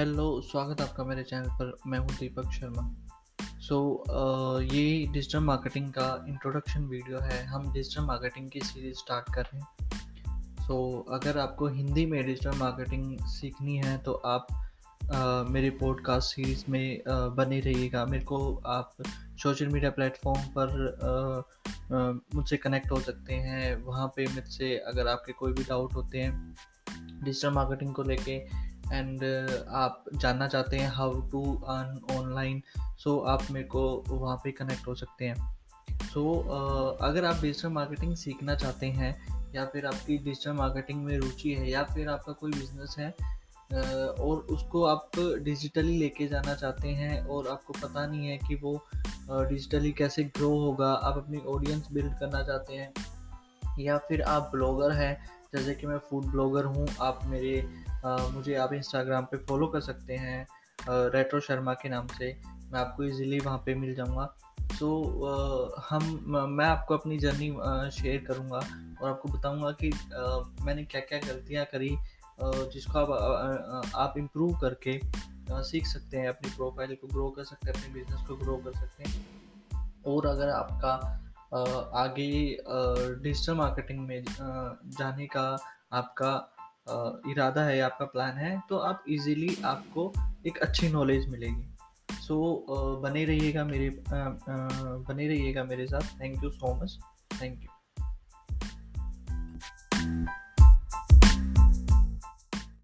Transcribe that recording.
Hello स्वागत है आपका मेरे चैनल पर। मैं हूँ Deepak Sharma. So so, uh, ये डिजिटल मार्केटिंग का इंट्रोडक्शन वीडियो है। हम डिजिटल मार्केटिंग की सीरीज़ स्टार्ट कर रहे हैं। सो so, अगर आपको हिंदी में डिजिटल मार्केटिंग सीखनी है तो आप uh, मेरे पॉडकास्ट सीरीज़ में uh, बने रहिएगा। मेरे को आप सोशल मीडिया प्लेटफॉर्म पर मुझसे कनेक्ट हो सकते हैं। वहाँ पे मुझसे अगर आपके कोई भी डाउट होते हैं डिजिटल मार्केटिंग को लेके एंड uh, आप जानना चाहते हैं how to earn online so आप मेरे को वहाँ पे कनेक्ट हो सकते हैं। सो so, uh, अगर आप डिजिटल मार्केटिंग सीखना चाहते हैं या फिर आपकी डिजिटल मार्केटिंग में रुचि है या फिर आपका कोई बिज़नेस है uh, और उसको आप डिजिटली लेके जाना चाहते हैं और आपको पता नहीं है कि वो डिजिटली uh, कैसे ग्रो होगा आप अपनी ऑडियंस बिल्ड करना चाहते हैं या फिर आप ब्लॉगर हैं जैसे कि मैं फ़ूड ब्लॉगर हूँ आप मेरे मुझे आप इंस्टाग्राम पे फॉलो कर सकते हैं रेट्रो शर्मा के नाम से। मैं आपको इजीली वहाँ पे मिल जाऊँगा। सो तो हम, मैं आपको अपनी जर्नी शेयर करूँगा और आपको बताऊँगा कि मैंने क्या क्या गलतियाँ करी जिसको आप आप इम्प्रूव करके सीख सकते हैं, अपनी प्रोफ़ाइल को ग्रो कर सकते हैं, अपने बिज़नेस को ग्रो कर सकते हैं। और अगर आपका आगे डिजिटल मार्केटिंग में जाने का आपका इरादा है आपका प्लान है तो आप इजीली आपको एक अच्छी नॉलेज मिलेगी। सो so, बने रहिएगा मेरे बने रहिएगा मेरे साथ। Thank you so much thank you